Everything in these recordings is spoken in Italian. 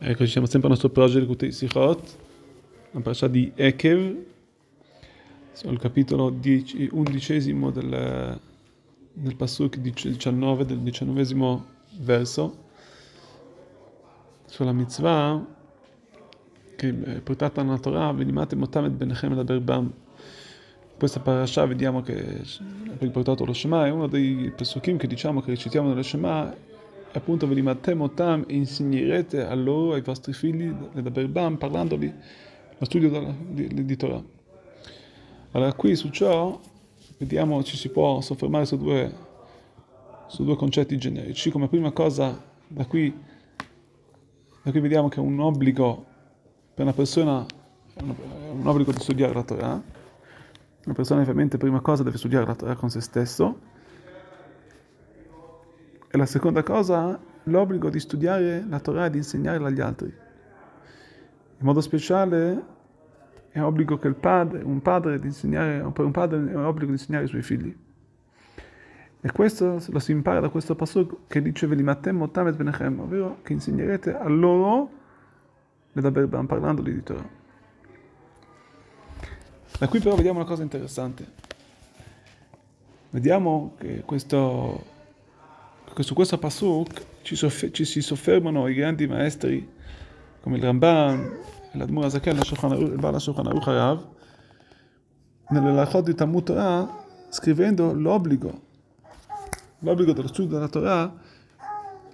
Ecco, siamo sempre al nostro progetto Kutei Sichot, la parasha di Ekev, il capitolo dieci- undicesimo del, del Pasuk 19, del diciannovesimo verso, sulla mitzvah che è portata nella Torah, venimate motamet benechem la berbam. Questa parasha vediamo che è riportato lo Shema, è uno dei pasukim che diciamo che recitiamo nello Shema, appunto venimatem otam e insegnerete a loro, ai vostri figli, da Berbam, parlandoli lo studio di, di, di, Torah. Allora qui su ciò vediamo ci si può soffermare su due, su due concetti generici. Come prima cosa da qui, da qui vediamo che è un obbligo per una persona, è un obbligo di studiare la Torah. Una persona ovviamente prima cosa deve studiare la Torah con se stesso e la seconda cosa, l'obbligo di studiare la Torah e di insegnarla agli altri. In modo speciale è obbligo che il padre, un padre di insegnare, per un padre è un obbligo di insegnare ai suoi figli. E questo lo si impara da questo passo che dice Velimatem Motamet Benechem, ovvero che insegnerete a loro le parlandoli di Torah. Da qui però vediamo una cosa interessante. Vediamo che questo su questo pasuk ci, soffer- ci, si soffermano i grandi maestri come il Ramban, l'Admur Azakel, il Bala Shulchan Aruch Harav, nell'Elachot di Talmud Torah, scrivendo l'obbligo, l'obbligo dello studio della Torah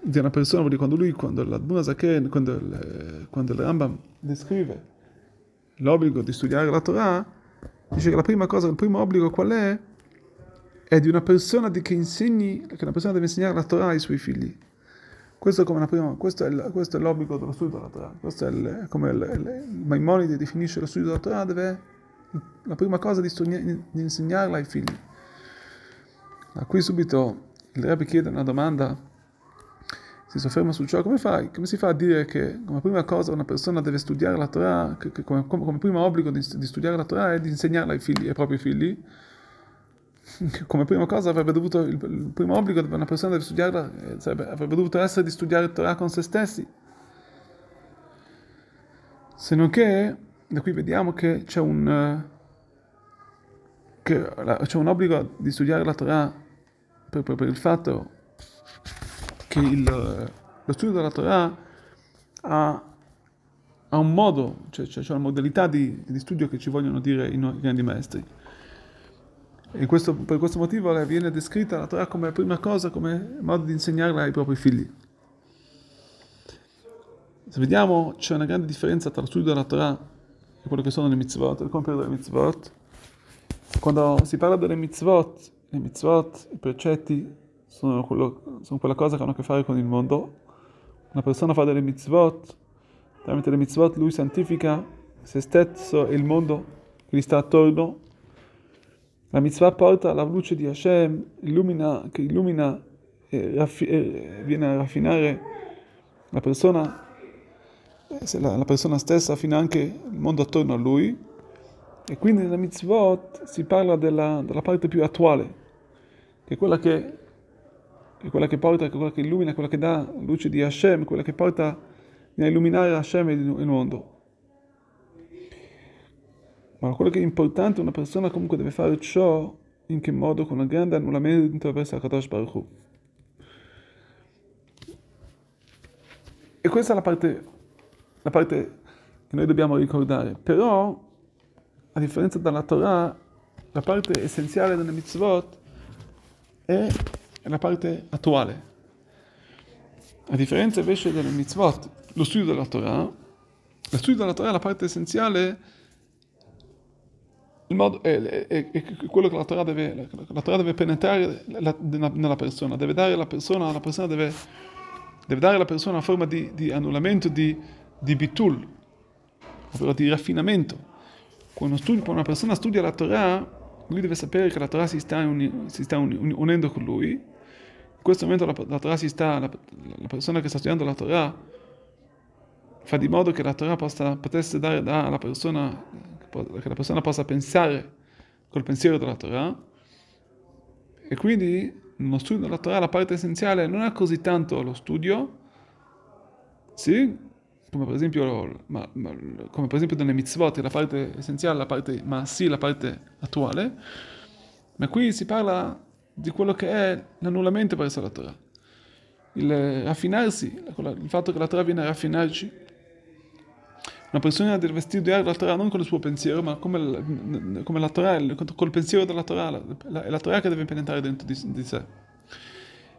di una persona, quando lui, quando l'Admur Azakel, quando il, quando il Rambam descrive l'obbligo di studiare la Torah, dice che la prima cosa, il primo obbligo qual è? È di una persona che insegni, che una persona deve insegnare la Torah ai suoi figli. Questo, come prima, questo, è, il, questo è l'obbligo dello studio della Torah. Questo è il, come il, il, Maimonide definisce lo studio della Torah, deve, la prima cosa di, di insegnarla ai figli. Da qui subito il Rebbe chiede una domanda, si sofferma su ciò, come fai? Come si fa a dire che come prima cosa una persona deve studiare la Torah, che, che come, come, primo obbligo di, di studiare la Torah è di insegnarla ai figli, ai propri figli? come prima cosa avrebbe dovuto, il, il primo obbligo di una persona deve studiarla, eh, sarebbe, avrebbe dovuto essere di studiare il Torah con se stessi. Se non che, da qui vediamo che c'è un, che c'è un obbligo di studiare la Torah per, per, per il fatto che il, lo studio della Torah ha, ha un modo, cioè, cioè, cioè una modalità di, di, studio che ci vogliono dire i grandi maestri. E questo, per questo motivo viene descritta la Torah come prima cosa, come modo di insegnarla ai propri figli. Se vediamo, c'è una grande differenza tra lo studio della Torah e quello che sono le mitzvot, il compito delle mitzvot. Quando si parla delle mitzvot, le mitzvot, i precetti, sono, quello, sono quella cosa che hanno a che fare con il mondo. Una persona fa delle mitzvot, tramite le mitzvot lui santifica se stesso e il mondo che gli sta attorno la mitzvah porta alla luce di Hashem, illumina, che illumina e raffi- e viene a raffinare la persona, la, la persona stessa, fino anche il mondo attorno a lui. E quindi nella mitzvot si parla della, della parte più attuale, che è quella che, è quella che porta, che è quella che illumina, quella che dà luce di Hashem, quella che porta a illuminare Hashem e il mondo. Ma quello che è importante, una persona comunque deve fare ciò in che modo? Con un grande annullamento verso Akadosh Baruch Hu. E questa è la parte, la parte che noi dobbiamo ricordare. Però, a differenza dalla Torah, la parte essenziale delle mitzvot è la parte attuale. A differenza invece delle mitzvot, lo studio della Torah, lo studio della Torah è la parte essenziale modo, è, è, è, quello che la Torah deve, la Torah deve penetrare la, nella persona, deve dare alla persona, la persona deve, deve dare alla persona una forma di, di annullamento, di, di bitul, ovvero di raffinamento. Quando, studi, quando, una persona studia la Torah, lui deve sapere che la Torah si sta, uni, si sta uni, unendo con lui. In questo momento la, la Torah si sta, la, la, persona che sta studiando la Torah fa di modo che la Torah possa, potesse dare alla persona che la persona possa pensare col pensiero della Torah. E quindi nello studio della Torah la parte essenziale non è così tanto lo studio, sì, come per esempio, ma, ma, come per esempio nelle mitzvot, la parte essenziale, la parte ma sì, la parte attuale, ma qui si parla di quello che è l'annullamento verso la Torah, il raffinarsi, il fatto che la Torah viene a raffinarci. Una persona deve studiare la Torah non con il suo pensiero, ma come, come la Torah, col pensiero della Torah, è la, la Torah che deve penetrare dentro di, di sé.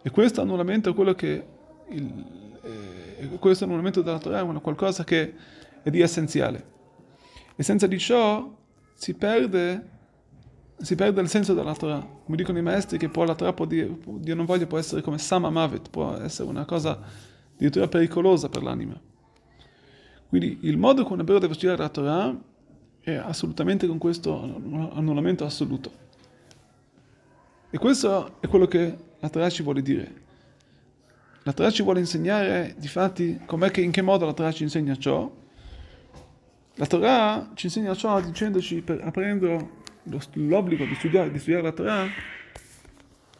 E questo annullamento è quello che il, eh, questo annullamento della Torah è qualcosa che è di essenziale. E senza di ciò si perde, si perde il senso della Torah. Come dicono i maestri, che poi la Torah può dire, Dio non voglia, può essere come Sama Mavet, può essere una cosa addirittura pericolosa per l'anima. Quindi il modo come un ebreo deve studiare la Torah è assolutamente con questo annullamento assoluto. E questo è quello che la Torah ci vuole dire. La Torah ci vuole insegnare, difatti, com'è che, in che modo la Torah ci insegna ciò? La Torah ci insegna ciò dicendoci, per, aprendo lo, l'obbligo di studiare, di studiare la Torah,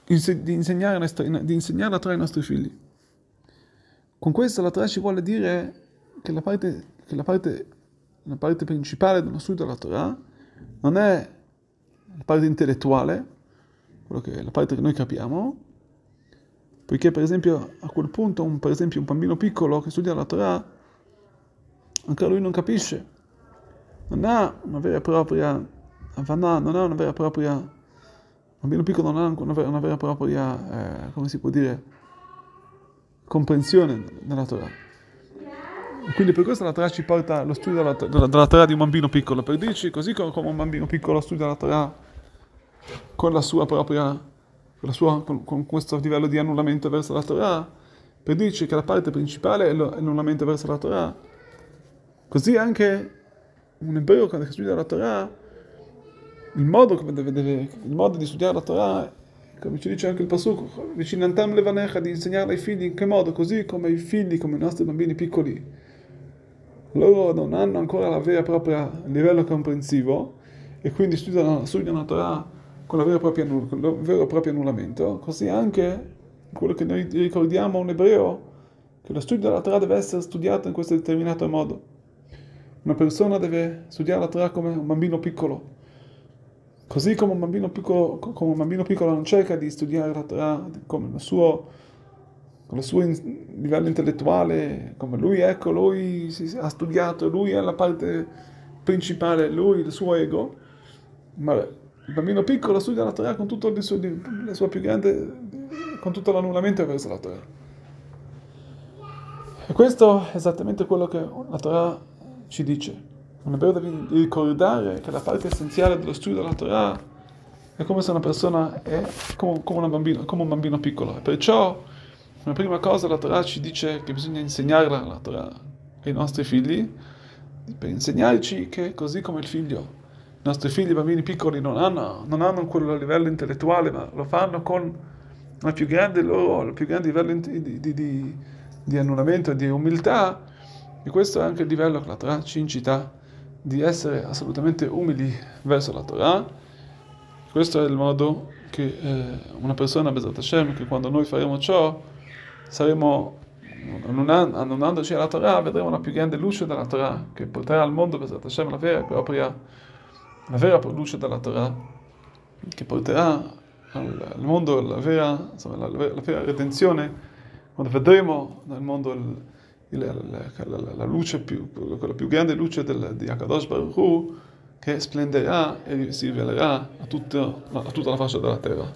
di insegnare, di insegnare la Torah ai nostri figli. Con questo la Torah ci vuole dire che la parte, che la parte, la parte principale dello studio della Torah non è la parte intellettuale, che la parte che noi capiamo, Poiché per esempio a quel punto un, esempio, un bambino piccolo che studia la Torah, ancora lui non capisce, non ha una vera e propria Havana, non ha una vera e propria, un bambino piccolo non ha una vera, una vera e propria, eh, come si può dire, comprensione della Torah. Quindi per questo la Torah ci porta allo studio della, della, della Torah di un bambino piccolo, per dirci così come un bambino piccolo studia la Torah con la sua propria con, sua, con, con, questo livello di annullamento verso la Torah, per dirci che la parte principale è l'annullamento verso la Torah. Così anche un ebreo quando studia la Torah, il modo, deve, deve, il modo di studiare la Torah, come ci dice anche il Pasuk, vicinantam levanecha, di insegnare ai figli in che modo, così come i figli, come i nostri bambini piccoli, loro non hanno ancora la vera e propria livello comprensivo e quindi studiano, studiano la Torah con, la propria, con il vero e proprio annullamento, così anche quello che noi ricordiamo a un ebreo, che lo studio della Torah deve essere studiato in questo determinato modo. Una persona deve studiare la Torah come un bambino piccolo, così come un bambino piccolo, come un bambino piccolo non cerca di studiare la Torah come il suo, il suo livello intellettuale, come lui, ecco, lui ha studiato, lui è la parte principale, lui, il suo ego, ma il bambino piccolo studia la Torah con tutto il suo, la sua più grande, con tutto l'annullamento verso la Torah. E questo è esattamente quello che la Torah ci dice. Un ebreo deve ricordare che la parte essenziale dello studio della Torah è come se una persona è come, come, bambino, come un bambino piccolo. E perciò, una prima cosa, la Torah ci dice che bisogna insegnare la Torah ai nostri figli, per insegnarci che così come il figlio i nostri figli, i bambini piccoli, non hanno, non hanno quello livello intellettuale, ma lo fanno con il più grande, loro, il più grande livello di, di, di, di annullamento di umiltà. E questo è anche il livello che la Torah ci incita di essere assolutamente umili verso la Torah. Questo è il modo che eh, una persona, Bezat Hashem, che quando noi faremo ciò, saremo annunandoci alla Torah, vedremo la più grande luce della Torah, che porterà al mondo, Bezat Hashem, la vera e propria la vera luce della Torah, che porterà al, mondo la vera, insomma, la, la, vera redenzione, quando vedremo nel mondo il, il, la, la, luce più, quella più grande luce del, di Akadosh Baruch Hu, che splenderà e si rivelerà a, tutto, a tutta la faccia della terra.